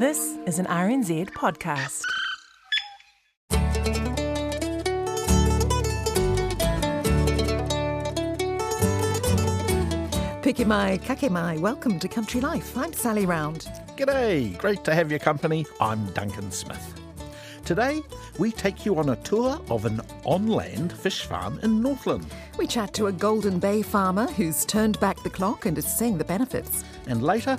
This is an RNZ podcast. Piki mai, kake mai. Welcome to Country Life. I'm Sally Round. G'day, great to have your company. I'm Duncan Smith. Today, we take you on a tour of an on land fish farm in Northland. We chat to a Golden Bay farmer who's turned back the clock and is seeing the benefits. And later,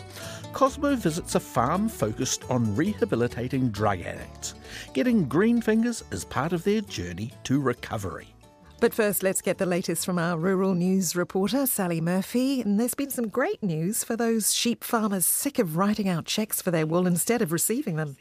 Cosmo visits a farm focused on rehabilitating drug addicts, getting green fingers as part of their journey to recovery. But first, let's get the latest from our rural news reporter, Sally Murphy. And there's been some great news for those sheep farmers sick of writing out cheques for their wool instead of receiving them.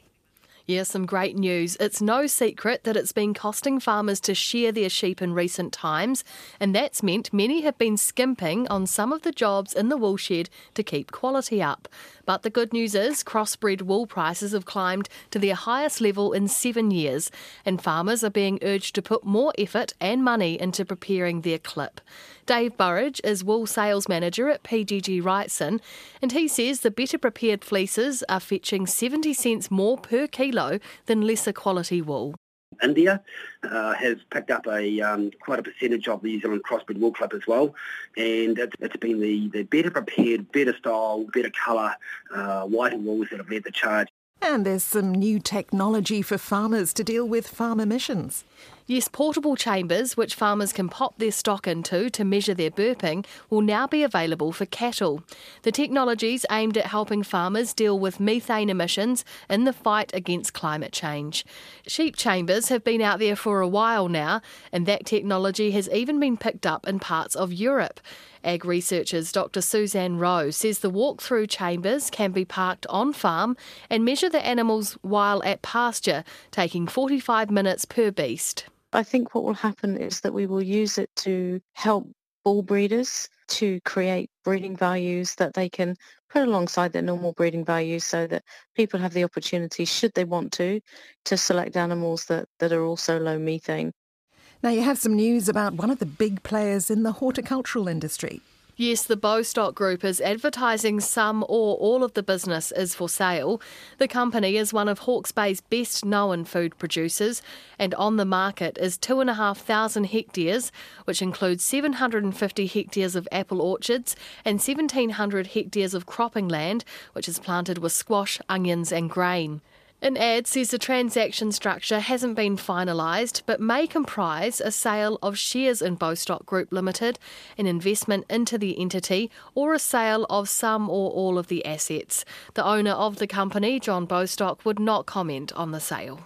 Yeah, some great news. It's no secret that it's been costing farmers to shear their sheep in recent times, and that's meant many have been skimping on some of the jobs in the woolshed to keep quality up. But the good news is crossbred wool prices have climbed to their highest level in seven years, and farmers are being urged to put more effort and money into preparing their clip. Dave Burridge is wool sales manager at PGG Wrightson, and he says the better prepared fleeces are fetching 70 cents more per kilo than lesser quality wool. India uh, has picked up a um, quite a percentage of the New Zealand crossbred wool clip as well, and it's, it's been the, the better prepared, better style, better colour, uh, whiter wools that have led the charge. And there's some new technology for farmers to deal with farm emissions. Yes, portable chambers, which farmers can pop their stock into to measure their burping, will now be available for cattle. The technology's aimed at helping farmers deal with methane emissions in the fight against climate change. Sheep chambers have been out there for a while now, and that technology has even been picked up in parts of Europe. AgResearch's Dr. Suzanne Rowe says the walk-through chambers can be parked on farm and measure the animals while at pasture, taking 45 minutes per beast. I think what will happen is that we will use it to help bull breeders to create breeding values that they can put alongside their normal breeding values so that people have the opportunity, should they want to, to select animals that, that are also low methane. Now, you have some news about one of the big players in the horticultural industry. Yes, the Bostock Group is advertising some or all of the business is for sale. The company is one of Hawke's Bay's best known food producers and on the market is 2,500 hectares, which includes 750 hectares of apple orchards and 1,700 hectares of cropping land, which is planted with squash, onions, and grain. An ad says the transaction structure hasn't been finalised but may comprise a sale of shares in Bostock Group Limited, an investment into the entity, or a sale of some or all of the assets. The owner of the company, John Bostock, would not comment on the sale.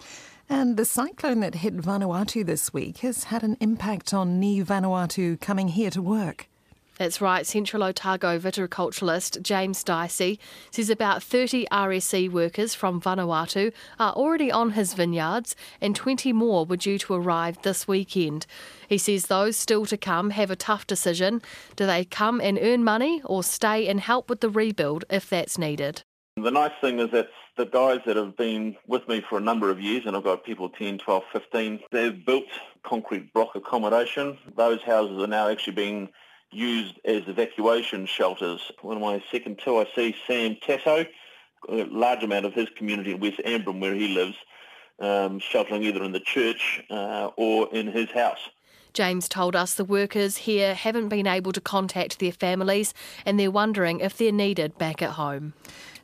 And the cyclone that hit Vanuatu this week has had an impact on Ni Vanuatu coming here to work. That's right. Central Otago viticulturalist James Dicey says about 30 RSE workers from Vanuatu are already on his vineyards and 20 more were due to arrive this weekend. He says those still to come have a tough decision. Do they come and earn money or stay and help with the rebuild if that's needed? The nice thing is that the guys that have been with me for a number of years, and I've got people 10, 12, 15, they've built concrete block accommodation. Those houses are now actually being used as evacuation shelters. One of my second two, I see Sam Tasso, a large amount of his community in West Ambrym where he lives, um, sheltering either in the church uh, or in his house. James told us the workers here haven't been able to contact their families and they're wondering if they're needed back at home.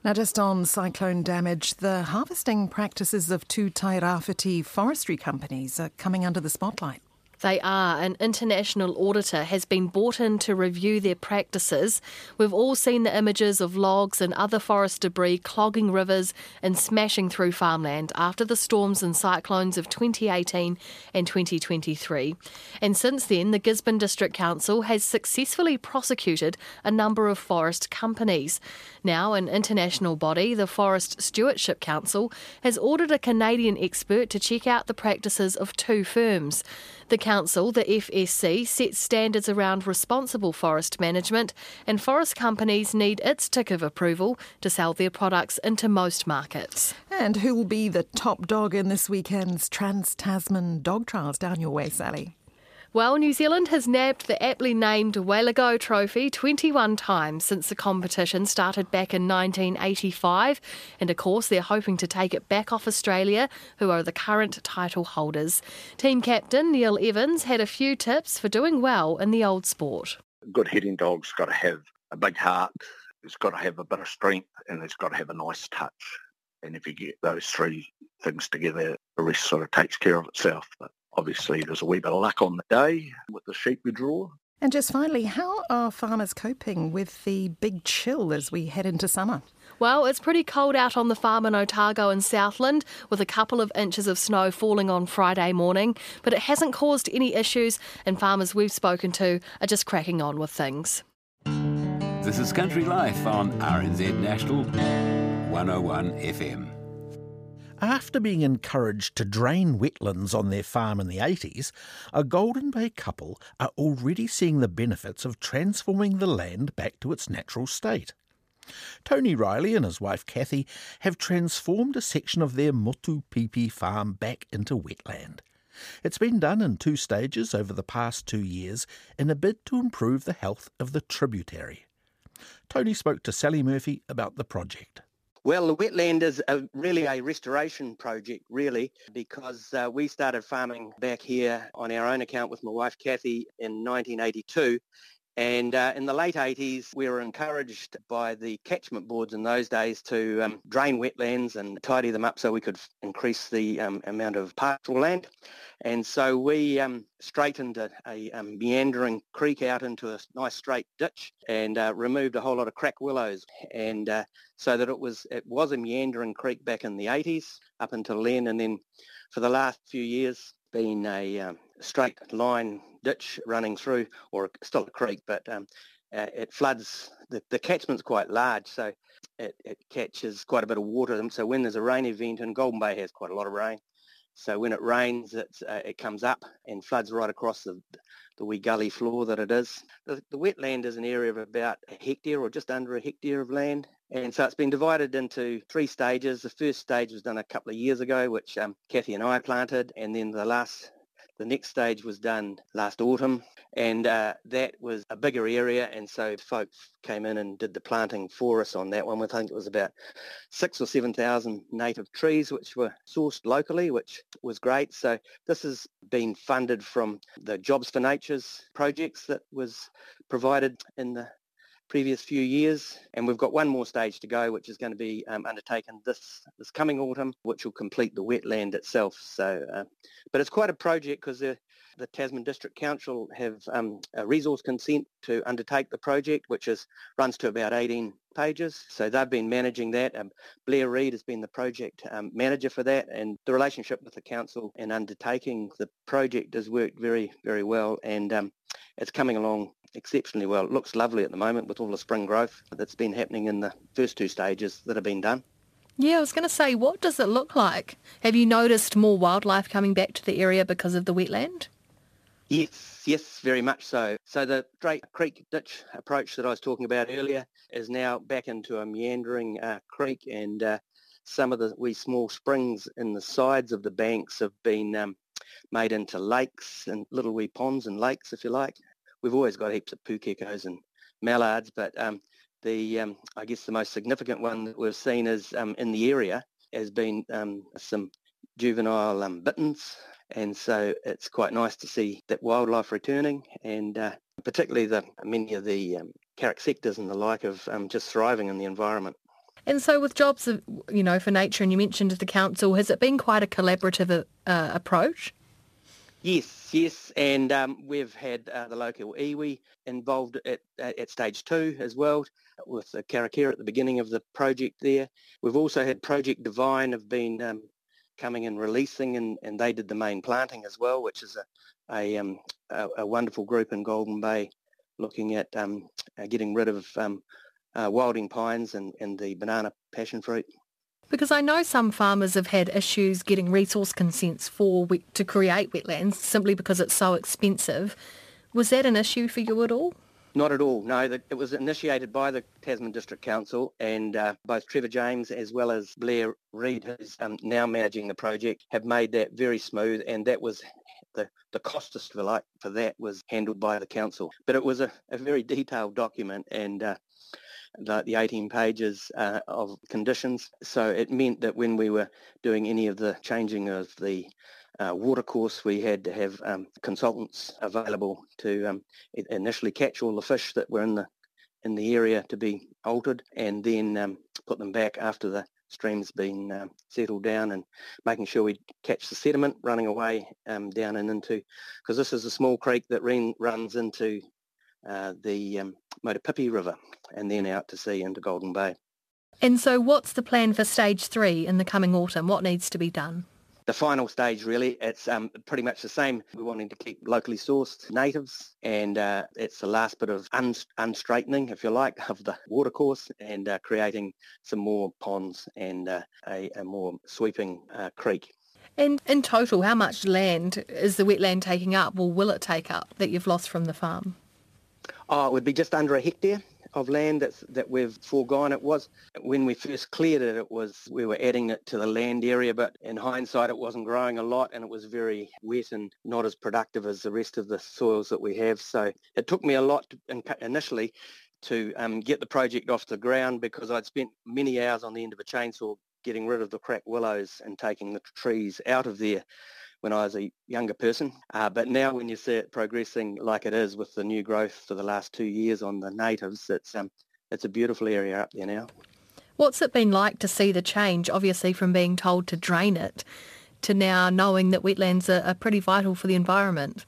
Now, just on cyclone damage, the harvesting practices of two Tairāwhiti forestry companies are coming under the spotlight. They are. An international auditor has been brought in to review their practices. We've all seen the images of logs and other forest debris clogging rivers and smashing through farmland after the storms and cyclones of 2018 and 2023. And since then, the Gisborne District Council has successfully prosecuted a number of forest companies. Now, an international body, the Forest Stewardship Council, has ordered a Canadian expert to check out the practices of two firms. The council, the FSC, sets standards around responsible forest management, and forest companies need its tick of approval to sell their products into most markets. And who will be the top dog in this weekend's Trans Tasman dog trials down your way, Sally? Well, New Zealand has nabbed the aptly named Welago Trophy 21 times since the competition started back in 1985. And of course, they're hoping to take it back off Australia, who are the current title holders. Team captain Neil Evans had a few tips for doing well in the old sport. Good heading dog's got to have a big heart, it's got to have a bit of strength, and it's got to have a nice touch. And if you get those three things together, the rest sort of takes care of itself. But obviously there's a wee bit of luck on the day with the sheep we draw. And just finally, how are farmers coping with the big chill as we head into summer? Well, it's pretty cold out on the farm in Otago and Southland, with a couple of inches of snow falling on Friday morning, but it hasn't caused any issues, and farmers we've spoken to are just cracking on with things. This is Country Life on RNZ National 101 FM. After being encouraged to drain wetlands on their farm in the 80s, a Golden Bay couple are already seeing the benefits of transforming the land back to its natural state. Tony Riley and his wife Kathy have transformed a section of their Motupipi farm back into wetland. It's been done in two stages over the past two years in a bid to improve the health of the tributary. Tony spoke to Sally Murphy about the project. Well, the wetland is a, really a restoration project, really, because uh, we started farming back here on our own account with my wife Kathy in 1982. And uh, in the late 80s, we were encouraged by the catchment boards in those days to um, drain wetlands and tidy them up so we could increase the um, amount of pastoral land. And so we um, straightened a, a um, meandering creek out into a nice straight ditch and uh, removed a whole lot of crack willows. And uh, so that it was it was a meandering creek back in the 80s up until then. And then for the last few years, been a um, straight line ditch running through, or still a creek, but um, uh, it floods. The, the catchment's quite large, so it, it catches quite a bit of water. And so when there's a rain event, and Golden Bay has quite a lot of rain, so when it rains, it's, uh, it comes up and floods right across the, the wee gully floor that it is. The, the wetland is an area of about a hectare or just under a hectare of land. And so it's been divided into three stages. The first stage was done a couple of years ago, which um, Kathy and I planted. And then the last the next stage was done last autumn, and uh, that was a bigger area, and so folks came in and did the planting for us on that one. I think it was about six or 7,000 native trees, which were sourced locally, which was great. So this has been funded from the Jobs for Nature's projects that was provided in the previous few years. And we've got one more stage to go, which is going to be um, undertaken this, this coming autumn, which will complete the wetland itself. So, uh, but it's quite a project because the, the Tasman District Council have um, a resource consent to undertake the project, which is runs to about 18 pages. So they've been managing that. Um, Blair Reid has been the project um, manager for that, and the relationship with the council and undertaking the project has worked very, very well, and um, it's coming along exceptionally well. It looks lovely at the moment with all the spring growth that's been happening in the first two stages that have been done. Yeah, I was going to say, what does it look like? Have you noticed more wildlife coming back to the area because of the wetland? Yes, yes, very much so. So the straight creek ditch approach that I was talking about earlier is now back into a meandering uh, creek and uh, some of the wee small springs in the sides of the banks have been um, made into lakes and little wee ponds and lakes, if you like we've always got heaps of pukekos and mallards, but um, the um, I guess the most significant one that we've seen is um, in the area has been um, some juvenile um, bitterns, and so it's quite nice to see that wildlife returning, and uh, particularly the many of the um, sectors and the like of just thriving in the environment. And so, with jobs, you know, for nature, and you mentioned the council, has it been quite a collaborative uh, approach? Yes, yes, and um, we've had uh, the local iwi involved at, at stage two as well, with the karakia at the beginning of the project there. We've also had Project Divine have been um, coming and releasing, and, and they did the main planting as well, which is a, a, um, a, a wonderful group in Golden Bay looking at uh, getting rid of um, uh, wilding pines and, and the banana passion fruit. Because I know some farmers have had issues getting resource consents for to create wetlands simply because it's so expensive. Was that an issue for you at all? Not at all. No, it was initiated by the Tasman District Council and uh, both Trevor James as well as Blair Reid, who's um, now managing the project, have made that very smooth and that was the, the cost, if you like, for that was handled by the council. But it was a, a very detailed document and uh, the, the 18 pages uh, of conditions. So it meant that when we were doing any of the changing of the uh, water course, we had to have um, consultants available to um, initially catch all the fish that were in the in the area to be altered, and then um, put them back after the stream's been um, settled down, and making sure we catch the sediment running away um, down and into, because this is a small creek that runs into uh, the um, Motupipi River and then out to sea into Golden Bay. And so what's the plan for stage three in the coming autumn? What needs to be done? The final stage really, it's um, pretty much the same. We're wanting to keep locally sourced natives and uh, it's the last bit of un- unstraightening, if you like, of the watercourse and uh, creating some more ponds and uh, a, a, more sweeping uh, creek. And in total, how much land is the wetland taking up or will it take up that you've lost from the farm? Oh, it would be just under a hectare of land that's, that we've foregone. It was when we first cleared it, it was we were adding it to the land area, but in hindsight, it wasn't growing a lot, and it was very wet and not as productive as the rest of the soils that we have. So it took me a lot to, initially to um, get the project off the ground because I'd spent many hours on the end of a chainsaw getting rid of the cracked willows and taking the trees out of there when I was a younger person. Uh, but now when you see it progressing like it is with the new growth for the last two years on the natives, it's, um, it's a beautiful area up there now. What's it been like to see the change, obviously from being told to drain it to now knowing that wetlands are, are pretty vital for the environment?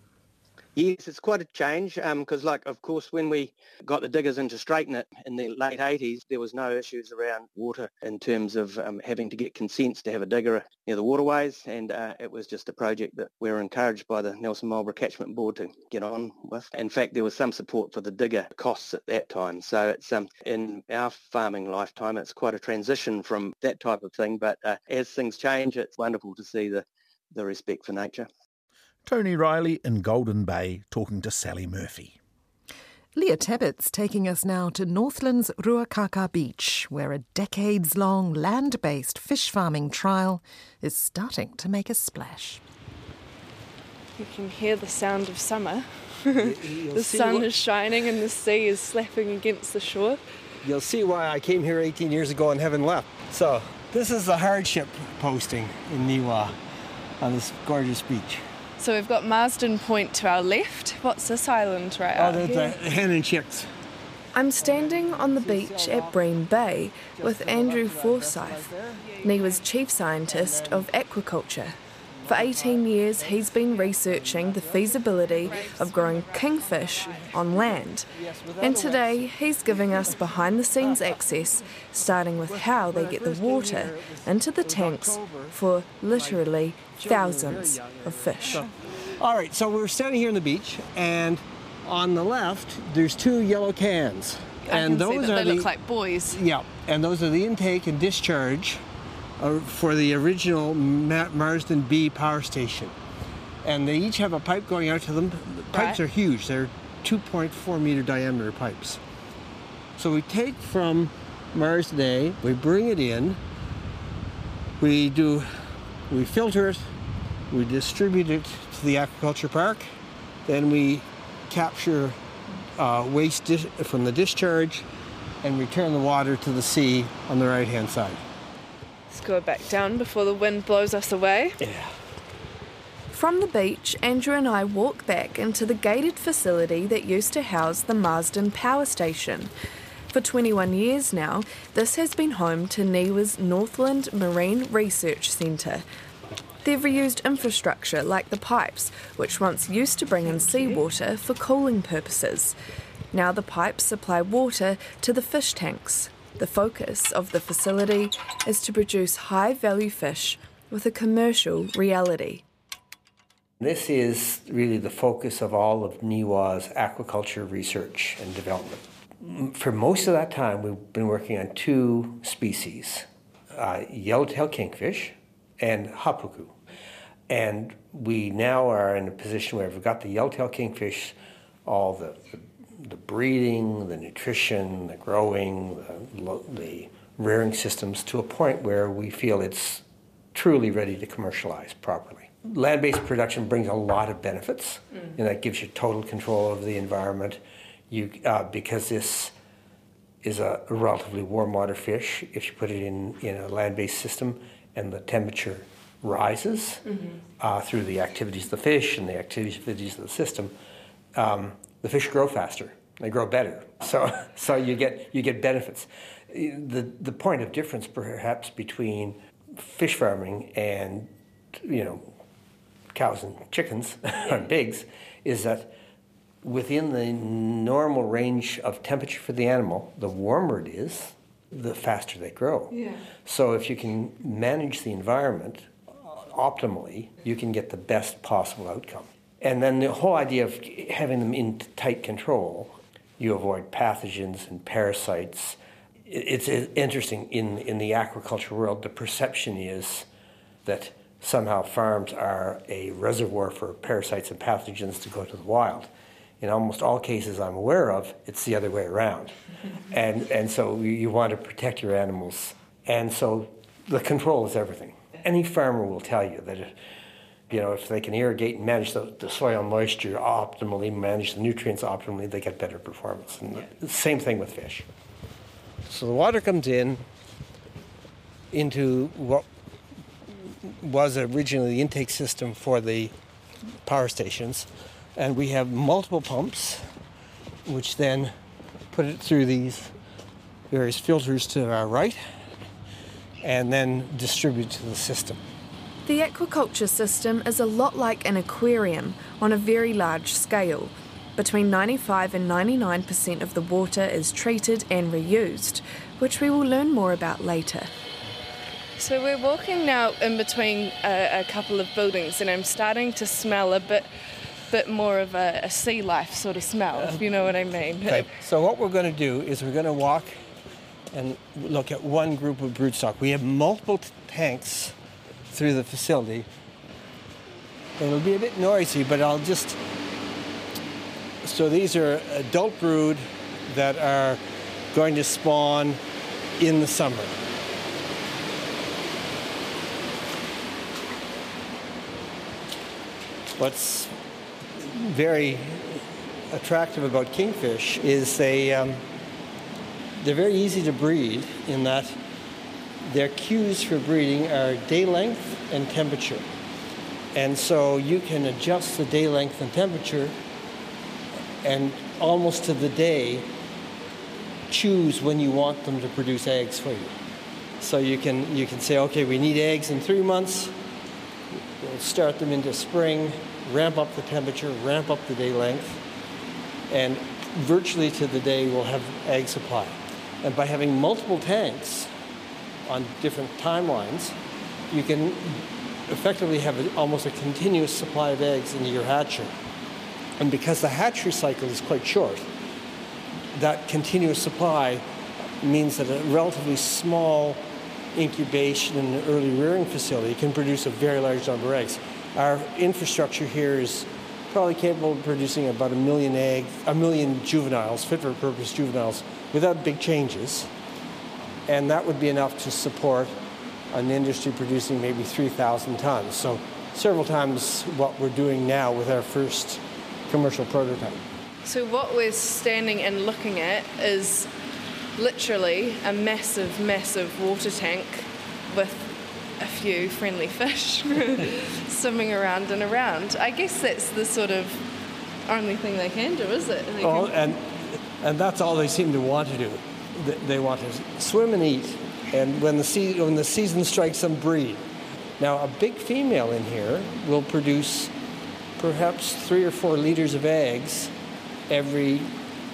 Yes, it's quite a change because, um, like, of course, when we got the diggers in to straighten it in the late 80s, there was no issues around water in terms of um, having to get consents to have a digger near the waterways, and uh, it was just a project that we were encouraged by the Nelson Marlborough Catchment Board to get on with. In fact, there was some support for the digger costs at that time. So it's um, in our farming lifetime, it's quite a transition from that type of thing. But uh, as things change, it's wonderful to see the the respect for nature. Tony Riley in Golden Bay talking to Sally Murphy. Leah Tebbett's taking us now to Northland's Ruakaka Beach, where a decades long land based fish farming trial is starting to make a splash. You can hear the sound of summer. the sun what... is shining and the sea is slapping against the shore. You'll see why I came here 18 years ago and haven't left. So, this is the hardship posting in Niwa on this gorgeous beach. So we've got Marsden Point to our left. What's this island right oh, out here? the hen and chicks. I'm standing on the beach at Bream Bay with Andrew Forsyth, NIWA's chief scientist of aquaculture. For 18 years, he's been researching the feasibility of growing kingfish on land. And today, he's giving us behind the scenes access, starting with how they get the water into the tanks for literally thousands of fish. All right, so we're standing here on the beach, and on the left, there's two yellow cans. I and those are they the, look like buoys. Yeah, and those are the intake and discharge for the original Marsden B power station. And they each have a pipe going out to them. The pipes right. are huge. They're 2.4 meter diameter pipes. So we take from Marsden A, we bring it in, we do, we filter it, we distribute it to the aquaculture park, then we capture uh, waste from the discharge and return the water to the sea on the right hand side. Let's go back down before the wind blows us away. Yeah. From the beach, Andrew and I walk back into the gated facility that used to house the Marsden Power Station. For 21 years now, this has been home to NIWA's Northland Marine Research Centre. They've reused infrastructure like the pipes, which once used to bring in seawater for cooling purposes. Now the pipes supply water to the fish tanks. The focus of the facility is to produce high value fish with a commercial reality. This is really the focus of all of NIWA's aquaculture research and development. For most of that time, we've been working on two species uh, yellowtail kingfish and hapuku. And we now are in a position where we've got the yellowtail kingfish, all the, the, the breeding, the nutrition, the growing, the, the rearing systems to a point where we feel it's truly ready to commercialize properly. Land-based production brings a lot of benefits, mm. and that gives you total control over the environment. You, uh, because this is a, relatively warm water fish, if you put it in, in a land-based system and the temperature rises mm-hmm. uh, through the activities of the fish and the activities of the system, um, the fish grow faster. They grow better. So, so you get you get benefits. The the point of difference, perhaps, between fish farming and you know cows and chickens or pigs, is that within the normal range of temperature for the animal, the warmer it is, the faster they grow. Yeah. So if you can manage the environment optimally, you can get the best possible outcome. And then the whole idea of having them in tight control, you avoid pathogens and parasites. It's interesting in, in the aquaculture world, the perception is that somehow farms are a reservoir for parasites and pathogens to go to the wild. In almost all cases I'm aware of, it's the other way around. and, and so you want to protect your animals. And so the control is everything any farmer will tell you that, if, you know, if they can irrigate and manage the, the, soil moisture optimally, manage the nutrients optimally, they get better performance. And yeah. the same thing with fish. So the water comes in into what was originally the intake system for the power stations, and we have multiple pumps, which then put it through these various filters to our right and then distribute to the system. The aquaculture system is a lot like an aquarium on a very large scale. Between 95 and 99% of the water is treated and reused, which we will learn more about later. So we're walking now in between a, a couple of buildings, and I'm starting to smell a bit bit more of a, a, sea life sort of smell, if you know what I mean. Okay. So what we're going to do is we're going to walk and look at one group of broodstock. We have multiple t- tanks through the facility. It'll be a bit noisy, but I'll just. So these are adult brood that are going to spawn in the summer. What's very attractive about kingfish is they. Um, they're very easy to breed in that their cues for breeding are day length and temperature. And so you can adjust the day length and temperature and almost to the day choose when you want them to produce eggs for you. So you can you can say, okay, we need eggs in three months. We'll start them into spring, ramp up the temperature, ramp up the day length, and virtually to the day we'll have egg supply. And by having multiple tanks on different timelines, you can effectively have a, almost a continuous supply of eggs in your hatchery. And because the hatchery cycle is quite short, that continuous supply means that a relatively small incubation and early rearing facility can produce a very large number of eggs. Our infrastructure here is probably capable of producing about a million eggs, a million juveniles, fit for purpose juveniles without big changes. And that would be enough to support an industry producing maybe 3,000 tons. So several times what we're doing now with our first commercial prototype. So what we're standing and looking at is literally a massive, massive water tank with a few friendly fish swimming around and around. I guess that's the sort of only thing they can do, is it? They oh, can... and and that's all they seem to want to do. They want to swim and eat, and when the, se- when the season strikes them, breed. Now, a big female in here will produce perhaps three or four liters of eggs every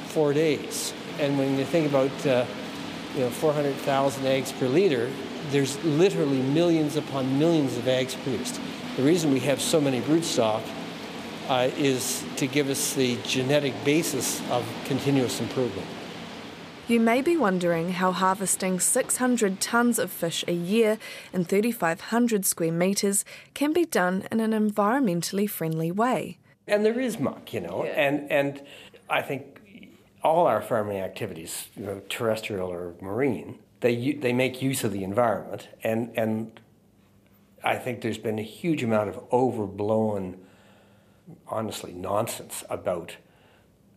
four days. And when you think about uh, you know 400,000 eggs per liter, there's literally millions upon millions of eggs produced. The reason we have so many broodstock uh, is to give us the genetic basis of continuous improvement. You may be wondering how harvesting 600 tonnes of fish a year in 3,500 square metres can be done in an environmentally friendly way. And there is muck, you know, and, and I think all our farming activities, you know, terrestrial or marine, they, they make use of the environment. And, and I think there's been a huge amount of overblown, honestly, nonsense about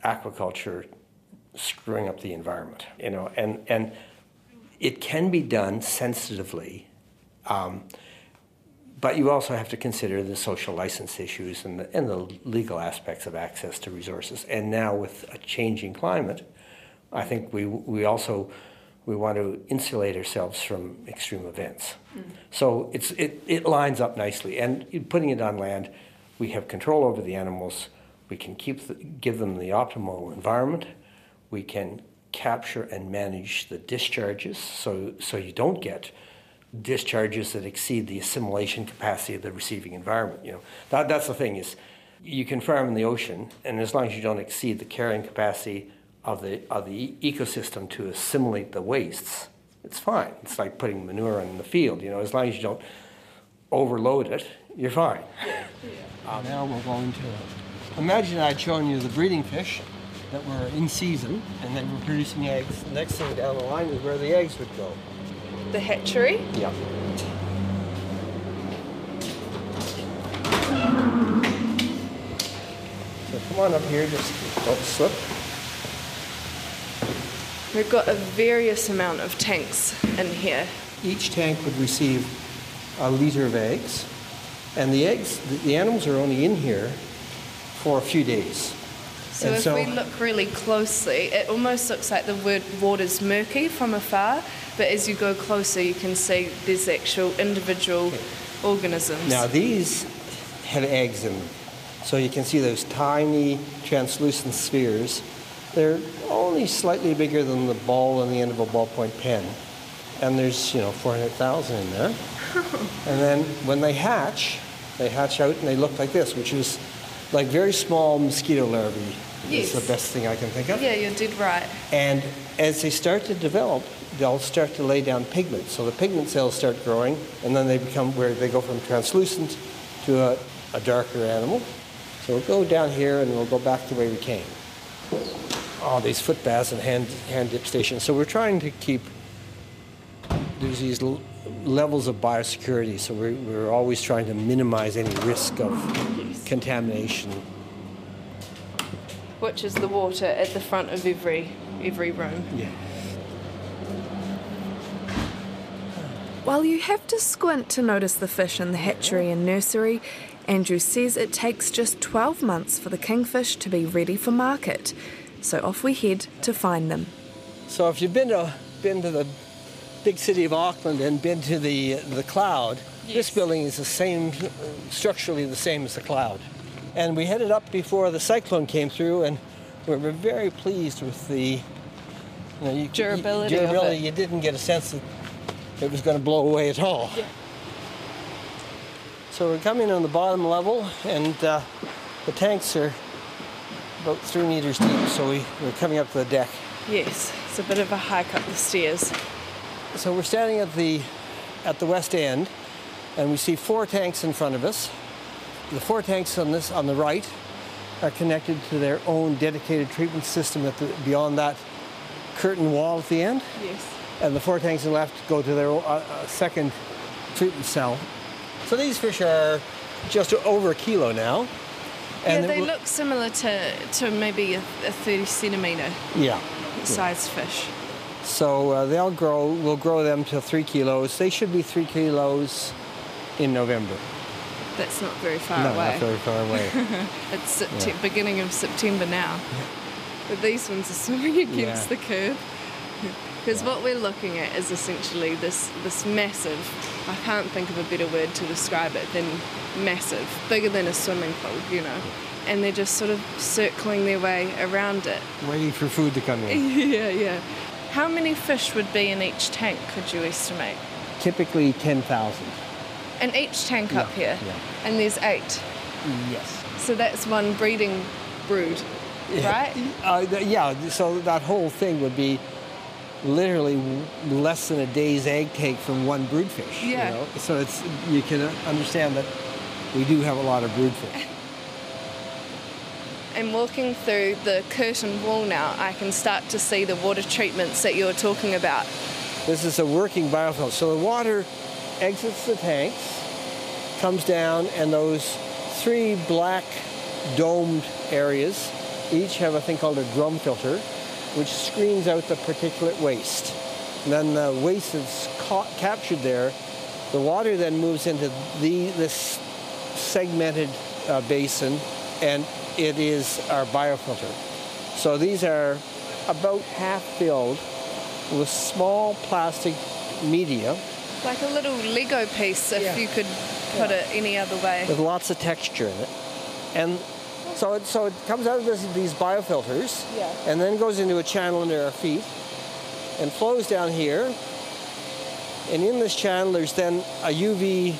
aquaculture screwing up the environment, you know, and, and it can be done sensitively, um, but you also have to consider the social license issues and the, and the legal aspects of access to resources. And now with a changing climate, I think we, we also we want to insulate ourselves from extreme events. Mm. So it's, it, it lines up nicely. And putting it on land, we have control over the animals. We can keep the, give them the optimal environment we can capture and manage the discharges so, so you don't get discharges that exceed the assimilation capacity of the receiving environment. You know, that, that's the thing is you can farm in the ocean, and as long as you don't exceed the carrying capacity of the, of the ecosystem to assimilate the wastes, it's fine. It's like putting manure in the field. You know, as long as you don't overload it, you're fine. Yeah. Uh, now we're going to imagine I'd shown you the breeding fish that were in season and they were producing eggs. The next thing down the line is where the eggs would go. The hatchery? Yeah. So come on up here, just don't slip. We've got a various amount of tanks in here. Each tank would receive a liter of eggs, and the eggs, the animals are only in here for a few days. So and if so, we look really closely, it almost looks like the word water's murky from afar, but as you go closer, you can see there's actual individual okay. organisms. Now these have eggs in them, so you can see those tiny translucent spheres. They're only slightly bigger than the ball on the end of a ballpoint pen, and there's you know 400,000 in there. and then when they hatch, they hatch out and they look like this, which is like very small mosquito larvae Yes. It's the best thing I can think of. Yeah, you did right. And as they start to develop, they'll start to lay down pigment. So the pigment cells start growing, and then they become where they go from translucent to a, a darker animal. So we'll go down here and we'll go back the way we came. All these foot baths and hand, hand dip stations. So we're trying to keep, there's these l- levels of biosecurity. So we're, we're always trying to minimize any risk of yes. contamination which is the water at the front of every every room. Yeah. While you have to squint to notice the fish in the hatchery and nursery, Andrew says it takes just 12 months for the kingfish to be ready for market. So off we head to find them. So if you've been to been to the big city of Auckland and been to the the Cloud, yes. this building is the same structurally the same as the Cloud. And we headed up before the cyclone came through, and we were very pleased with the you know, you, durability. You, durability. You didn't get a sense that it was going to blow away at all. Yeah. So we're coming on the bottom level, and uh, the tanks are about three meters deep. So we, we're coming up to the deck. Yes, it's a bit of a hike up the stairs. So we're standing at the at the west end, and we see four tanks in front of us. The four tanks on this on the right are connected to their own dedicated treatment system at the, beyond that curtain wall at the end. Yes. And the four tanks on the left go to their uh, uh, second treatment cell. So these fish are just over a kilo now. And yeah, they look similar to, to maybe a, a 30 centimetre yeah, sized yeah. fish. So uh, they'll grow, we'll grow them to three kilos. They should be three kilos in November. That's not very far no, away. not very far away. it's yeah. beginning of September now. But these ones are swimming against yeah. the curve. Because what we're looking at is essentially this this massive. I can't think of a better word to describe it than massive, bigger than a swimming pool, you know. And they're just sort of circling their way around it. Waiting for food to come in. yeah, yeah. How many fish would be in each tank, could you estimate? Typically 10,000. In each tank up here? yeah. And there's eight. Yes. So that's one breeding brood, right? Uh, yeah, so that whole thing would be literally w- less than a day's egg take from one broodfish. Yeah. You know? So it's you can understand that we do have a lot of broodfish. And walking through the curtain wall now, I can start to see the water treatments that you were talking about. This is a working biofilm. So the water exits the tanks, comes down, and those three black domed areas each have a thing called a drum filter, which screens out the particulate waste. And then the waste that's caught, captured there, the water then moves into the, this segmented uh, basin, and it is our biofilter. So these are about half filled with small plastic media Like a little Lego piece, if Yeah. you could put it any other way. with lots of texture in it. And so it, so it comes out of this, these biofilters Yeah. and then goes into a channel under our feet and flows down here. And in this channel, there's then a UV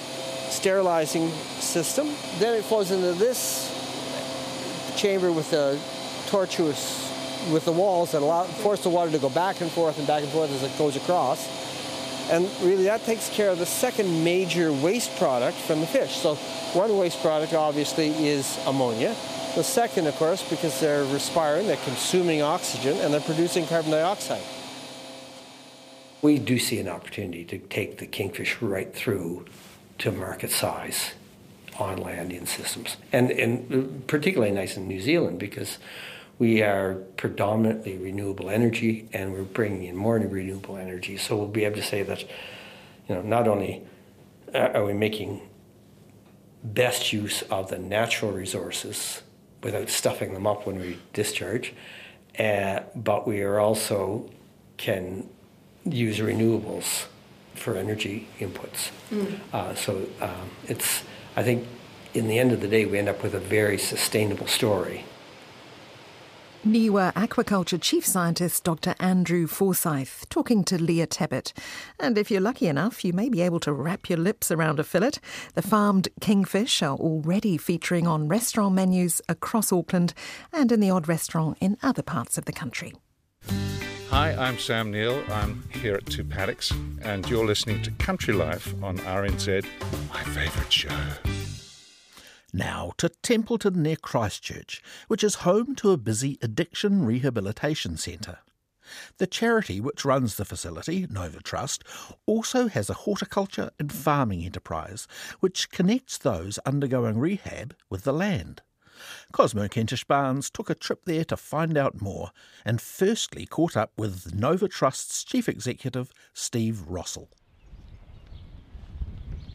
sterilizing system. Then it flows into this chamber with the tortuous, with the walls that allow, force the water to go back and forth and back and forth as it goes across. And really that takes care of the second major waste product from the fish. So one waste product obviously is ammonia. The second, of course, because they're respiring, they're consuming oxygen and they're producing carbon dioxide. We do see an opportunity to take the kingfish right through to market size on land in systems. And, and particularly nice in New Zealand because we are predominantly renewable energy and we're bringing in more renewable energy. So we'll be able to say that, you know, not only are we making best use of the natural resources without stuffing them up when we discharge, uh, but we are also can use renewables for energy inputs. Uh, so um, it's, I think, in the end of the day, we end up with a very sustainable story. Niwa Aquaculture Chief Scientist Dr. Andrew Forsyth talking to Leah Tebbett. And if you're lucky enough, you may be able to wrap your lips around a fillet. The farmed kingfish are already featuring on restaurant menus across Auckland and in the odd restaurant in other parts of the country. Hi, I'm Sam Neill. I'm here at Two Paddocks, and you're listening to Country Life on RNZ, my favourite show. Now to Templeton near Christchurch, which is home to a busy addiction rehabilitation centre. The charity which runs the facility, Nova Trust, also has a horticulture and farming enterprise which connects those undergoing rehab with the land. Cosmo Kentish Barnes took a trip there to find out more and firstly caught up with Nova Trust's chief executive, Steve Rossell.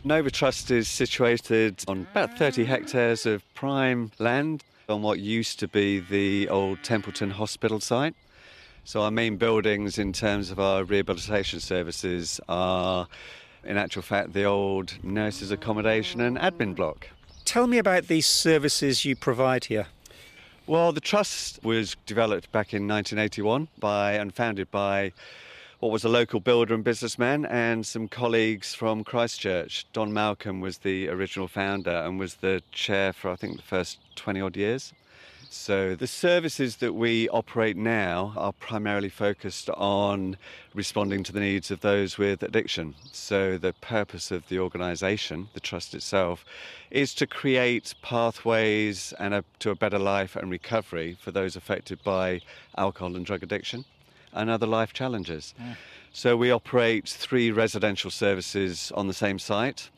Nova Trust is situated on about 30 hectares of prime land on what used to be the old Templeton Hospital site. So, our main buildings in terms of our rehabilitation services are, in actual fact, the old nurses' accommodation and admin block. Tell me about these services you provide here. Well, the trust was developed back in 1981 by and founded by what was a local builder and businessman and some colleagues from Christchurch. Don Malcolm was the original founder and was the chair for I think the first 20 odd years. So the services that we operate now are primarily focused on responding to the needs of those with addiction. So the purpose of the organisation, the trust itself, is to create pathways and a, to a better life and recovery for those affected by alcohol and drug addiction and other life challenges. So we operate three residential services on the same site,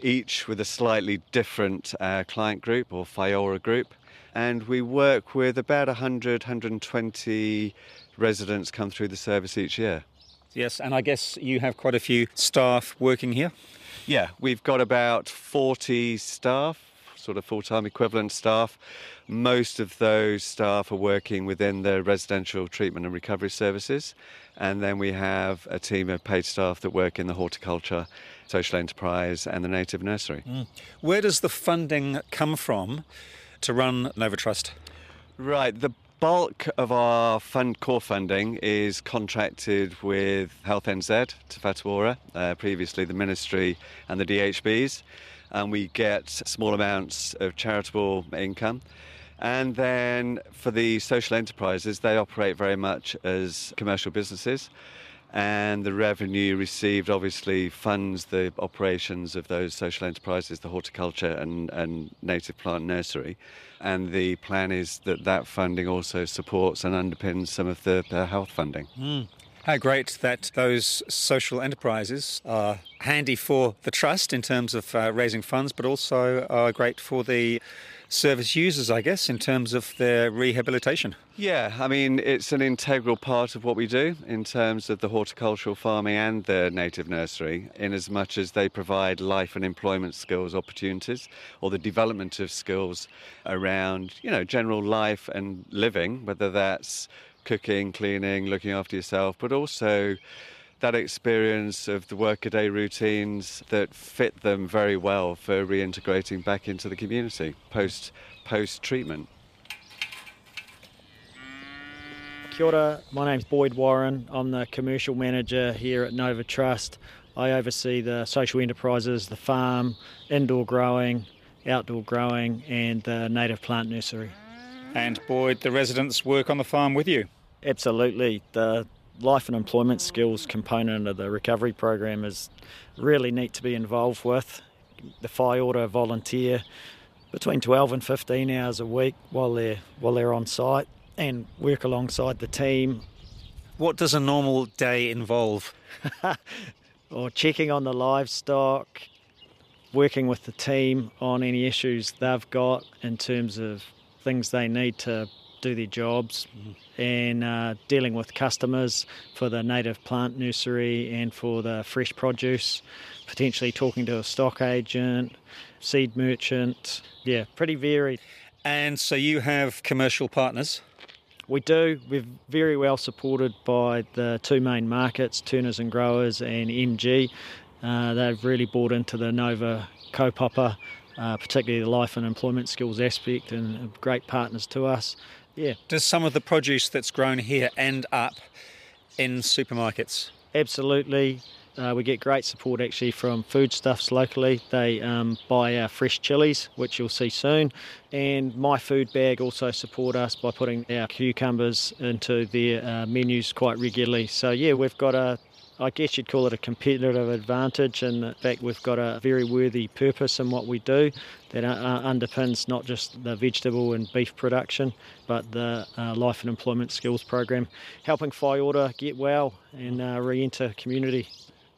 each with a slightly different uh, client group or FIORA group. And we work with about 100, 120 residents come through the service each year. Yes, and I guess you have quite a few staff working here. Yeah, we've got about 40 staff, sort of full-time equivalent staff. Most of those staff are working within the residential treatment and recovery services. And then we have a team of paid staff that work in the horticulture, social enterprise, and the native nursery. Mm. Where does the funding come from to run Nova Trust? Right. The bulk of our fund core funding is contracted with Health NZ, Whatu uh, previously the Ministry and the DHBs, and we get small amounts of charitable income. And then for the social enterprises, they operate very much as commercial businesses. And the revenue received obviously funds the operations of those social enterprises, the horticulture and, and native plant nursery. And the plan is that that funding also supports and underpins some of the uh, health funding. Mm. How great that those social enterprises are handy for the trust in terms of uh, raising funds, but also are great for the service users, I guess, in terms of their rehabilitation. Yeah, I mean, it's an integral part of what we do in terms of the horticultural farming and the native nursery, in as much as they provide life and employment skills opportunities or the development of skills around, you know, general life and living, whether that's cooking, cleaning, looking after yourself, but also that experience of the workaday routines that fit them very well for reintegrating back into the community post post treatment. Kia ora, my name's Boyd Warren. I'm the commercial manager here at Nova Trust. I oversee the social enterprises, the farm, indoor growing, outdoor growing, and the native plant nursery. And Boyd, the residents work on the farm with you? Absolutely. The life and employment skills component of the recovery program is really neat to be involved with. The whaiora volunteer between 12 and 15 hours a week while they're while they're on site and work alongside the team. What does a normal day involve? or checking on the livestock, working with the team on any issues they've got in terms of things they need to do their jobs mm. And uh, dealing with customers for the native plant nursery and for the fresh produce, potentially talking to a stock agent, seed merchant. Yeah, pretty varied. And so you have commercial partners? We do. We're very well supported by the two main markets, Turners and Growers and MG. Uh, they've really bought into the Nova kaupapa, uh, particularly the life and employment skills aspect, and great partners to us. Yeah. Does some of the produce that's grown here end up in supermarkets? Absolutely. Uh, we get great support actually from foodstuffs locally. They um, buy our fresh chilies, which you'll see soon, and My Food Bag also support us by putting our cucumbers into their uh, menus quite regularly. So yeah, we've got a I guess you'd call it a competitive advantage, and in fact, we've got a very worthy purpose in what we do that uh, uh, underpins not just the vegetable and beef production, but the uh, life and employment skills program, helping whaiora get well and uh, re enter community.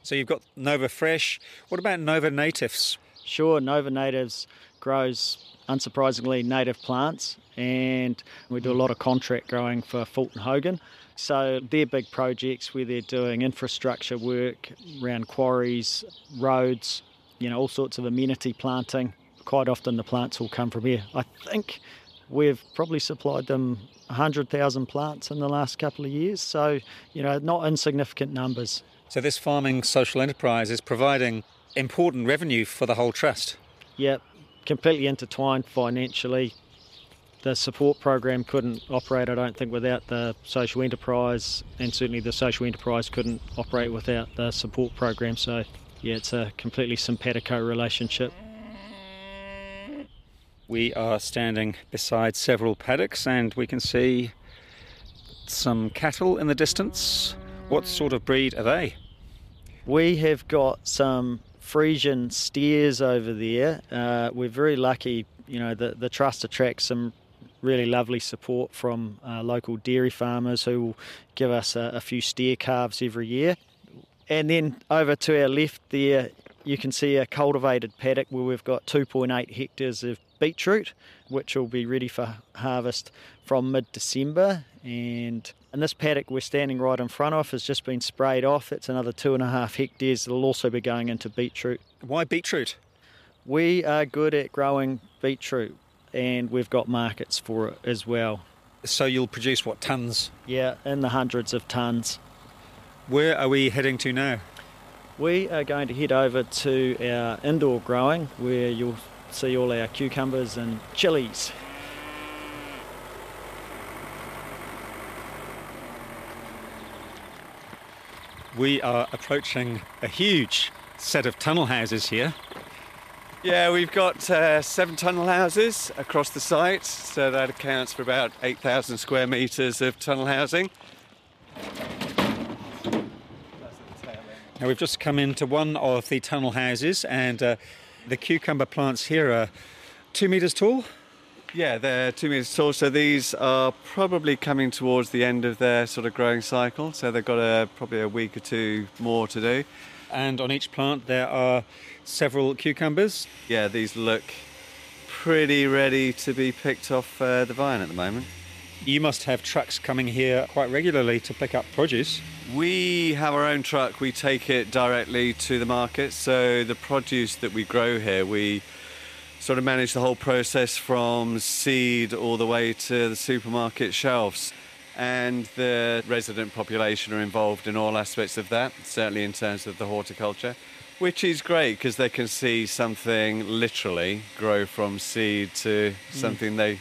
So you've got Nova Fresh. What about Nova Natives? Sure, Nova Natives grows unsurprisingly native plants, and we do a lot of contract growing for Fulton Hogan. So they're big projects where they're doing infrastructure work around quarries, roads, you know, all sorts of amenity planting. Quite often the plants will come from here. I think we've probably supplied them 100,000 plants in the last couple of years, so, you know, not insignificant numbers. So this farming social enterprise is providing important revenue for the whole trust? Yep, completely intertwined financially the support program couldn't operate, I don't think, without the social enterprise, and certainly the social enterprise couldn't operate without the support program. So, yeah, it's a completely simpatico relationship. We are standing beside several paddocks, and we can see some cattle in the distance. What sort of breed are they? We have got some Frisian steers over there. Uh, we're very lucky, you know, the, the trust attracts some really lovely support from uh, local dairy farmers who will give us a, a, few steer calves every year. And then over to our left there, you can see a cultivated paddock where we've got 2.8 hectares of beetroot, which will be ready for harvest from mid December. And in this paddock we're standing right in front of has just been sprayed off. It's another two and a half hectares. It'll also be going into beetroot. Why beetroot? We are good at growing beetroot and we've got markets for it as well. So you'll produce what, tons? Yeah, in the hundreds of tons. Where are we heading to now? We are going to head over to our indoor growing where you'll see all our cucumbers and chilies. We are approaching a huge set of tunnel houses here. Yeah, we've got uh, seven tunnel houses across the site, so that accounts for about 8,000 square metres of tunnel housing. Now we've just come into one of the tunnel houses, and uh, the cucumber plants here are two metres tall. Yeah, they're two metres tall, so these are probably coming towards the end of their sort of growing cycle, so they've got a, probably a week or two more to do. And on each plant there are several cucumbers. Yeah, these look pretty ready to be picked off uh, the vine at the moment. You must have trucks coming here quite regularly to pick up produce. We have our own truck. We take it directly to the market. So the produce that we grow here, we sort of manage the whole process from seed all the way to the supermarket shelves. And the resident population are involved in all aspects of that, certainly in terms of the horticulture, which is great because they can see something literally grow from seed to mm. something they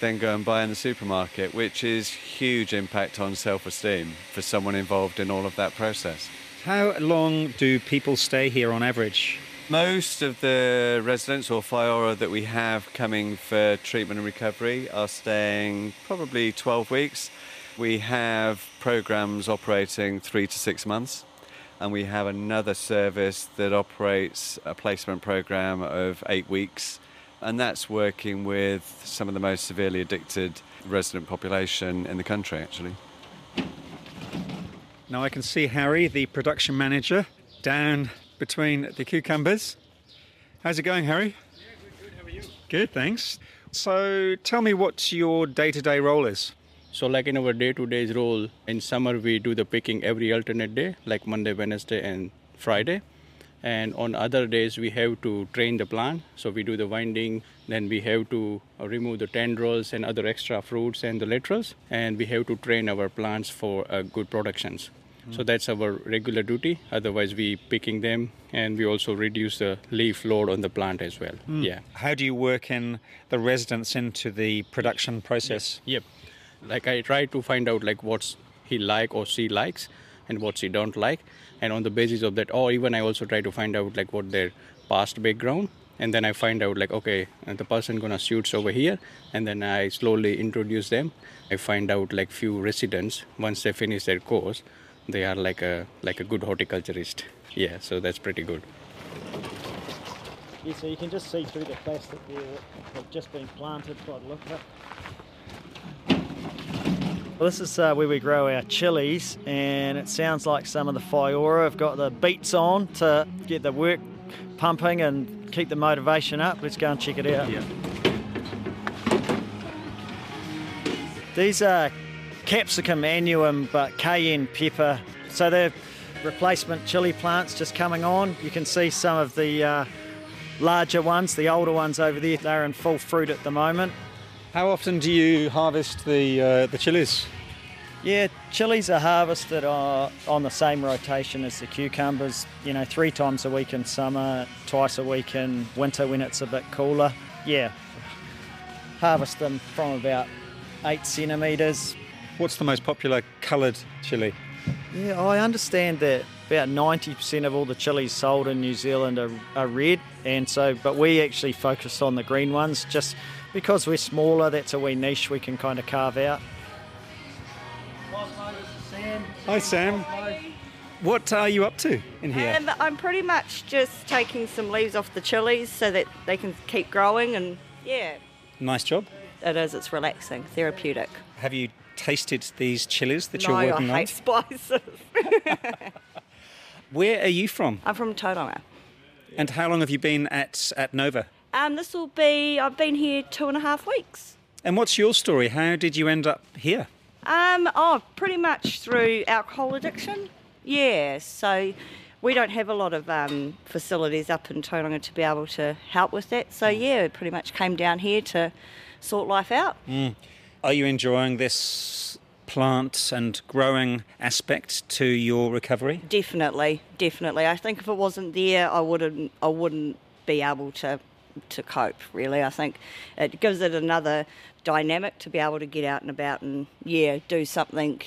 then go and buy in the supermarket, which is huge impact on self-esteem for someone involved in all of that process. How long do people stay here on average? Most of the residents or whaiora that we have coming for treatment and recovery are staying probably 12 weeks. We have programs operating three to six months, and we have another service that operates a placement program of eight weeks and that's working with some of the most severely addicted resident population in the country, actually. Now I can see Harry, the production manager, down between the cucumbers. How's it going, Harry? Yeah, good, good. How are you? Good, thanks. So tell me what your day to day role is. So, like in our day to day role, in summer we do the picking every alternate day, like Monday, Wednesday, and Friday. And on other days we have to train the plant. So we do the winding then we have to uh, remove the tendrils and other extra fruits and the laterals and we have to train our plants for uh, good productions. So that's our regular duty. Otherwise we picking them and we also reduce the leaf load on the plant as well. Mm. yeah. How do you work in the residents into the production process? Yep. Like I try to find out like what's he like or she likes and what she don't like and on the basis of that or even I also try to find out like what their past background and then I find out like okay the person gonna shoots over here and then I slowly introduce them. I find out like few residents once they finish their course they are like a like a good horticulturist. Yeah, so that's pretty good. Yeah, so you can just see through the plastic there what have just been planted by the look of it. Well, this is uh, where we grow our chilies, and it sounds like some of the whaiora have got the beats on to get the work pumping and keep the motivation up. Let's go and check it out. Yeah. These are capsicum annuum, but cayenne pepper. So they're replacement chili plants just coming on. You can see some of the uh, larger ones, the older ones over there. They're in full fruit at the moment. How often do you harvest the uh, the chilies? Yeah, chilies are harvested uh, on the same rotation as the cucumbers. You know, three times a week in summer, twice a week in winter when it's a bit cooler. Yeah, harvest them from about eight centimetres. What's the most popular coloured chili? Yeah, I understand that about 90% of all the chilies sold in New Zealand are, are red, and so, but we actually focus on the green ones just because we're smaller, that's a wee niche we can kind of carve out. Hi, Sam. What are you up to in here? Um, I'm pretty much just taking some leaves off the chilies so that they can keep growing, and yeah, Nice job. it is. It's relaxing, therapeutic. Have you tasted these chilies that no, you're working I on? hate spices. Where are you from? I'm from Tauranga. And how long have you been at, at Nova? Um, this will be. I've been here two and a half weeks. And what's your story? How did you end up here? Um, oh, pretty much through alcohol addiction. Yeah, so we don't have a lot of um, facilities up in Tauranga to be able to help with that. So yeah, pretty much came down here to sort life out. Mm. Are you enjoying this plant and growing aspect to your recovery? Definitely, definitely. I think if it wasn't there, I wouldn't, I wouldn't be able to to cope. Really, I think it gives it another dynamic to be able to get out and about and yeah, do something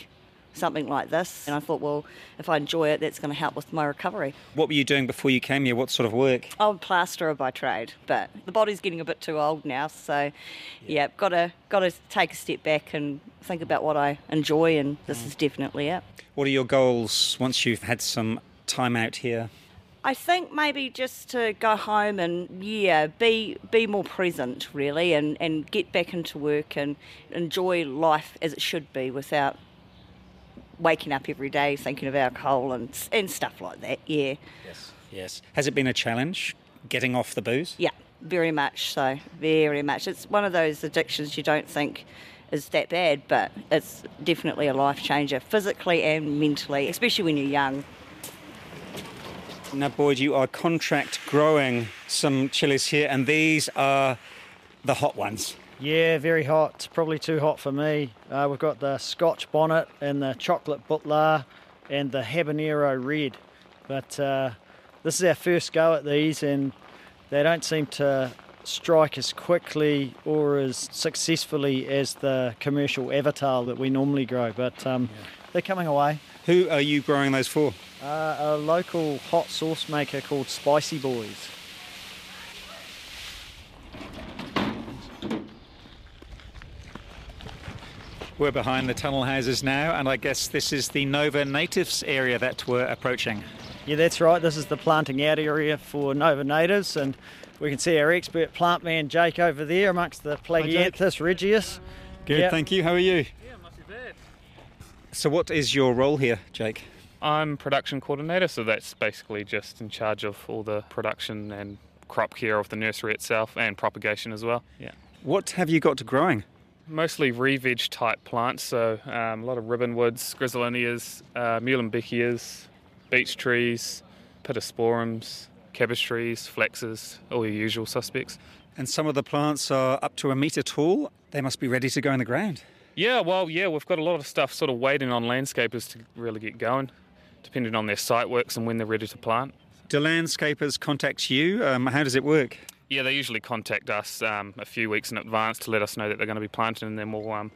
something like this. And I thought, well, if I enjoy it, that's going to help with my recovery. What were you doing before you came here? What sort of work? I'm a plasterer by trade, but the body's getting a bit too old now, so yeah, got to got to take a step back and think about what I enjoy, and this Mm. is definitely it. What are your goals once you've had some time out here? I think maybe just to go home and yeah, be be more present really, and and get back into work and enjoy life as it should be without waking up every day thinking of alcohol and and stuff like that. Yeah. Yes. Yes. Has it been a challenge getting off the booze? Yeah, very much so. Very much. It's one of those addictions you don't think is that bad, but it's definitely a life changer, physically and mentally, especially when you're young. Now, Boyd, you are contract growing some chilies here, and these are the hot ones. Yeah, very hot. It's probably too hot for me. Uh, we've got the Scotch bonnet and the chocolate Bhutlah and the habanero red. But uh, this is our first go at these, and they don't seem to strike as quickly or as successfully as the commercial avatar that we normally grow. But um, they're coming away. Who are you growing those for? Uh, a local hot sauce maker called Spicy Boys. We're behind the tunnel houses now, and I guess this is the Nova Natives area that we're approaching. Yeah, that's right. This is the planting out area for Nova natives, and we can see our expert plant man Jake over there amongst the Plagianthus regius. Good, Yep. thank you. How are you? Yeah, not too bad. So, what is your role here, Jake? I'm production coordinator, so that's basically just in charge of all the production and crop care of the nursery itself and propagation as well. Yeah. What have you got to growing? Mostly re-veg type plants, so um, a lot of ribbonwoods, griselinias, uh, muehlenbeckias, beech trees, pittosporums, cabbage trees, flaxes, all your usual suspects. And some of the plants are up to a metre tall. They must be ready to go in the ground. Yeah, well, yeah, we've got a lot of stuff sort of waiting on landscapers to really get going, depending on their site works and when they're ready to plant. Do landscapers contact you? Um, how does it work? Yeah, they usually contact us um, a few weeks in advance to let us know that they're going to be planting, and then we'll um,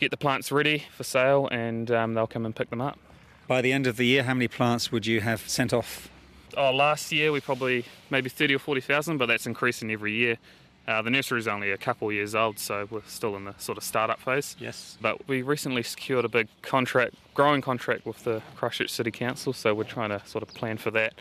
get the plants ready for sale, and um, they'll come and pick them up. By the end of the year, how many plants would you have sent off? Oh, last year we probably maybe thirty or forty thousand, but that's increasing every year. Uh, the nursery is only a couple of years old, so we're still in the sort of startup phase. Yes. But we recently secured a big contract, growing contract with the Christchurch City Council, so we're trying to sort of plan for that.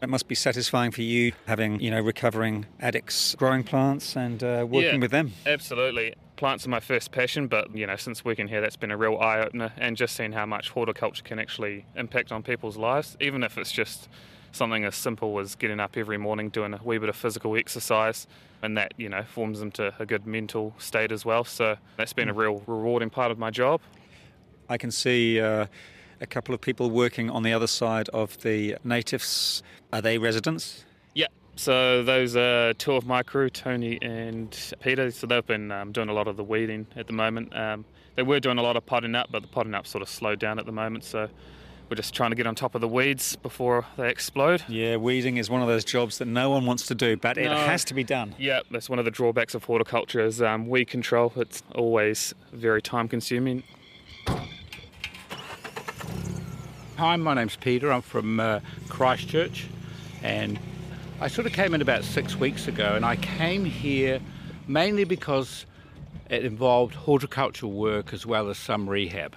It must be satisfying for you having, you know, recovering addicts growing plants and uh, working Yeah, with them. Absolutely. Plants are my first passion, but you know, since working here, that's been a real eye opener, and just seeing how much horticulture can actually impact on people's lives, even if it's just something as simple as getting up every morning, doing a wee bit of physical exercise, and that you know forms them to a good mental state as well. So that's been a real rewarding part of my job. I can see uh, a couple of people working on the other side of the natives. Are they residents? Yeah. So those are two of my crew, Tony and Peter. So they've been um, doing a lot of the weeding at the moment. Um, they were doing a lot of potting up, but the potting up sort of slowed down at the moment. So we're just trying to get on top of the weeds before they explode. Yeah, weeding is one of those jobs that no one wants to do, but it has to be done. Yeah, that's one of the drawbacks of horticulture is um, weed control. It's always very time consuming. Hi, my name's Peter. I'm from uh, Christchurch, and I sort of came in about six weeks ago, and I came here mainly because it involved horticultural work as well as some rehab.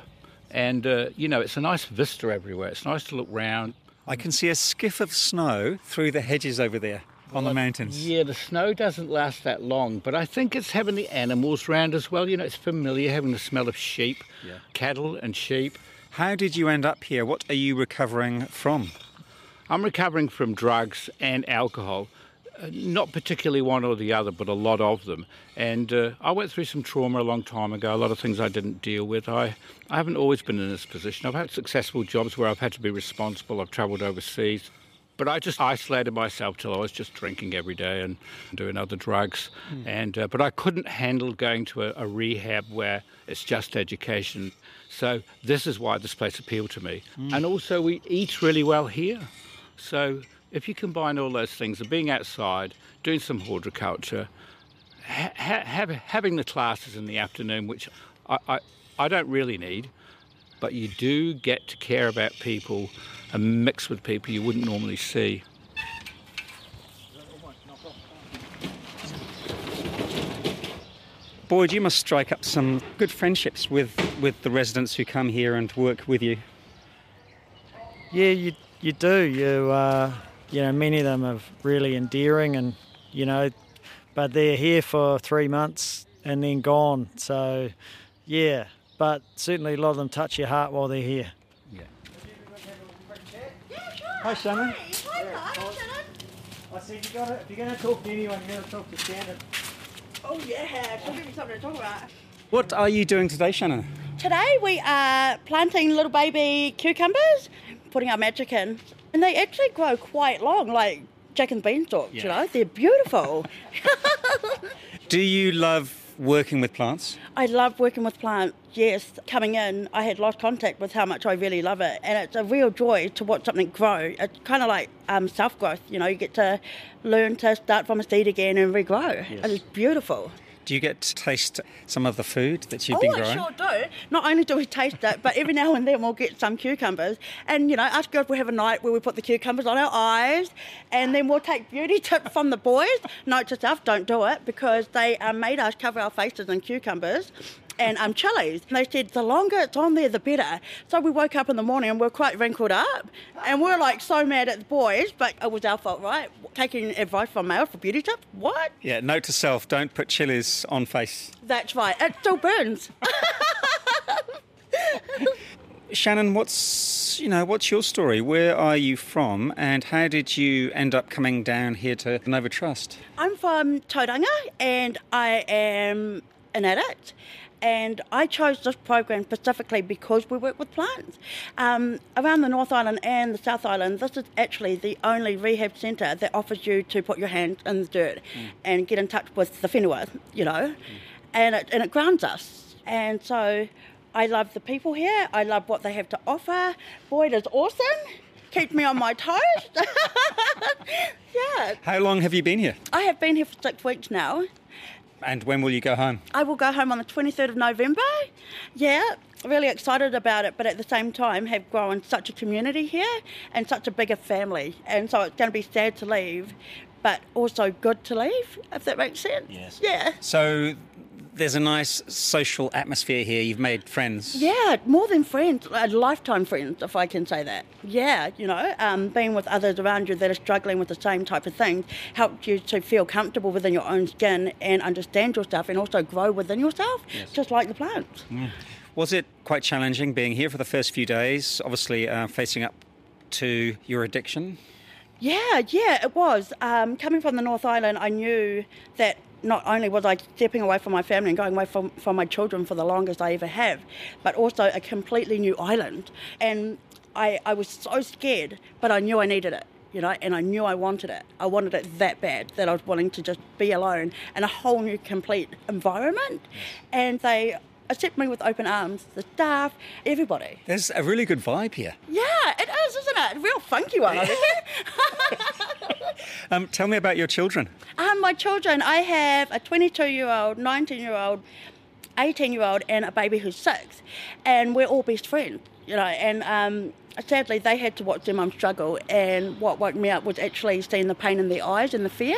And uh, you know, it's a nice vista everywhere. It's nice to look round. I can see a skiff of snow through the hedges over there on the mountains. Yeah, the snow doesn't last that long, but I think it's having the animals round as well. You know, it's familiar having the smell of sheep, Yeah. cattle, and sheep. How did you end up here? What are you recovering from? I'm recovering from drugs and alcohol. Uh, not particularly one or the other, but a lot of them. And uh, I went through some trauma a long time ago, a lot of things I didn't deal with. I, I haven't always been in this position. I've had successful jobs where I've had to be responsible, I've travelled overseas. But I just isolated myself till I was just drinking every day and doing other drugs. Mm. And uh, but I couldn't handle going to a, a, rehab where it's just education. So this is why this place appealed to me. Mm. And also we eat really well here. So if you combine all those things of being outside, doing some horticulture, ha- ha- having the classes in the afternoon, which I, I, I don't really need, but you do get to care about people and mix with people you wouldn't normally see. Boyd, you must strike up some good friendships with, with the residents who come here and work with you. Yeah, you you do. You uh, you know, many of them are really endearing and, you know, but they're here for three months and then gone. So, yeah, but certainly a lot of them touch your heart while they're here. Yeah. Hi, Shannon. Hi, Shannon. I said you got If you're going to talk to anyone, you're going to talk to Shannon. Oh yeah, she'll give me something to talk about. What are you doing today, Shannon? Today we are planting little baby cucumbers, putting our magic in. And they actually grow quite long, like Jack and Beanstalk, yeah. you know? They're beautiful. Do you love working with plants? I love working with plants, yes. Coming in, I had lost contact with how much I really love it. And it's a real joy to watch something grow. It's kind of like um, self growth, you know, you get to learn to start from a seed again and regrow. Yes. It's beautiful. Do you get to taste some of the food that you've oh, been growing? Oh, I sure do. Not only do we taste it, but every now and then we'll get some cucumbers. And, you know, us girls will have a night where we put the cucumbers on our eyes and then we'll take beauty tips from the boys. Note to self, don't do it because they uh, made us cover our faces in cucumbers and um, chilies. And they said the longer it's on there, the better. So we woke up in the morning and we are quite wrinkled up, and we are like so mad at the boys, but it was our fault, right? Taking advice from male for beauty tips? What? Yeah. Note to self: don't put chilies on face. That's right. It still burns. Shannon, what's you know what's your story? Where are you from, and how did you end up coming down here to Nova Trust? I'm from Tauranga, and I am an addict, and I chose this program specifically because we work with plants. Um, around the North Island and the South Island, this is actually the only rehab centre that offers you to put your hand in the dirt mm. and get in touch with the whenua, you know, mm. and, it, and it grounds us. And so I love the people here, I love what they have to offer. Boyd is awesome. Keeps me on my toes. yeah. How long have you been here? I have been here for six weeks now. And when will you go home? I will go home on the 23rd of November. Yeah, really excited about it, but at the same time have grown such a community here and such a bigger family. And so it's going to be sad to leave, but also good to leave, if that makes sense. Yes. Yeah. So there's a nice social atmosphere here. You've made friends. Yeah, more than friends, uh, lifetime friends, if I can say that. Yeah, you know, um, being with others around you that are struggling with the same type of things helps you to feel comfortable within your own skin and understand yourself and also grow within yourself, yes. just like the plants. Mm. Was it quite challenging being here for the first few days, obviously uh, facing up to your addiction? Yeah, yeah, it was. Um, coming from the North Island, I knew that not only was I stepping away from my family and going away from, from my children for the longest I ever have, but also a completely new island. And I, I was so scared, but I knew I needed it you know, and I knew I wanted it. I wanted it that bad that I was wanting to just be alone in a whole new, complete environment. And they accept me with open arms, the staff, everybody. There's a really good vibe here. Yeah, it is, isn't it? A real funky one, I um, tell me about your children. Um, my children, I have a 22 year old, 19 year old, 18 year old, and a baby who's six. And we're all best friends, you know, and um, sadly they had to watch their mum struggle. And what woke me up was actually seeing the pain in their eyes and the fear.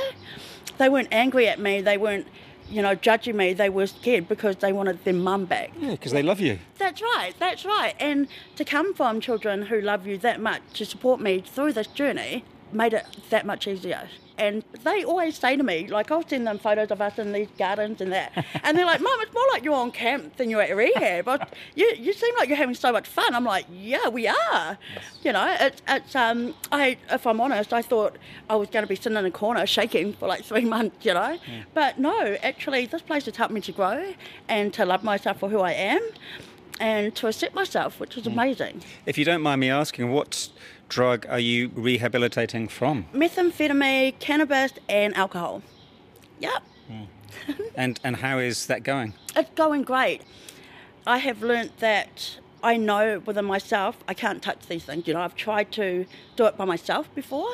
They weren't angry at me, they weren't you know, judging me, they were scared because they wanted their mum back. Yeah, because they love you. That's right, that's right. And to come from children who love you that much to support me through this journey, made it that much easier. And they always say to me, like, I'll send them photos of us in these gardens and that. And they're like, Mum, it's more like you're on camp than you're at rehab. But you, you seem like you're having so much fun. I'm like, yeah, we are. You know, it's, it's um, I, if I'm honest, I thought I was going to be sitting in a corner shaking for like three months, you know. But no, actually, this place has helped me to grow and to love myself for who I am and to accept myself, which is amazing. If you don't mind me asking, what drug are you rehabilitating from? Methamphetamine, cannabis, and alcohol. Yep. Hmm. And and how is that going? It's going great. I have learnt that I know within myself I can't touch these things. You know, I've tried to do it by myself before,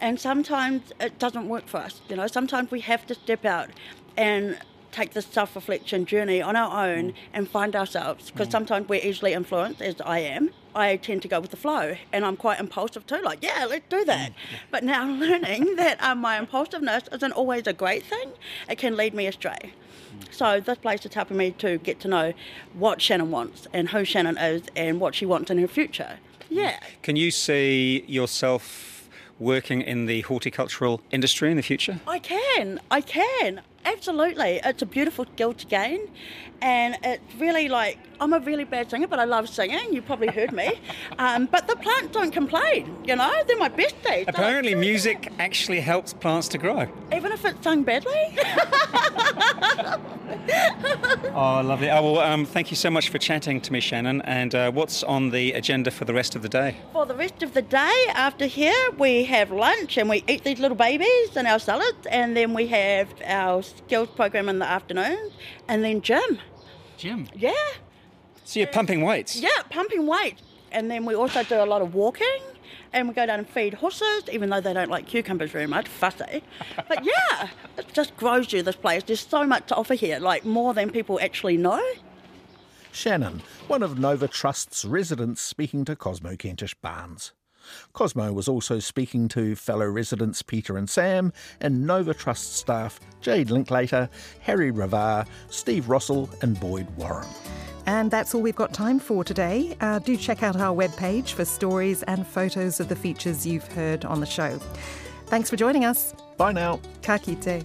and sometimes it doesn't work for us. You know, sometimes we have to step out and take this self-reflection journey on our own hmm. and find ourselves because hmm. sometimes we're easily influenced as I am. I tend to go with the flow and I'm quite impulsive too like yeah let's do that but now I'm learning that um, my impulsiveness isn't always a great thing it can lead me astray so this place is helping me to get to know what Shannon wants and who Shannon is and what she wants in her future yeah Can you see yourself working in the horticultural industry in the future? I can, I can. Absolutely. It's a beautiful skill to gain. And it's really like, I'm a really bad singer, but I love singing. You probably heard me. Um, but the plants don't complain, you know? They're my best days. Apparently, music actually helps plants to grow. even if it's sung badly. Oh, lovely. Oh, well, um, thank you so much for chatting to me, Shannon. And uh, what's on the agenda for the rest of the day? For the rest of the day, after here, we have lunch and we eat these little babies and our salads, and then we have our skills program in the afternoon, and then gym. Gym? Yeah. So you're pumping weights? Yeah, pumping weight. And then we also do a lot of walking, and we go down and feed horses, even though they don't like cucumbers very much, fussy. But yeah, it just grows you, this place. There's so much to offer here, like more than people actually know. Shannon, one of Nova Trust's residents speaking to Cosmo Kentish Barnes. Cosmo was also speaking to fellow residents Peter and Sam and Nova Trust staff Jade Linklater, Harry Ravar, Steve Rossell, and Boyd Warren. And that's all we've got time for today. Uh, do check out our webpage for stories and photos of the features you've heard on the show. Thanks for joining us. Bye now. Ka kite.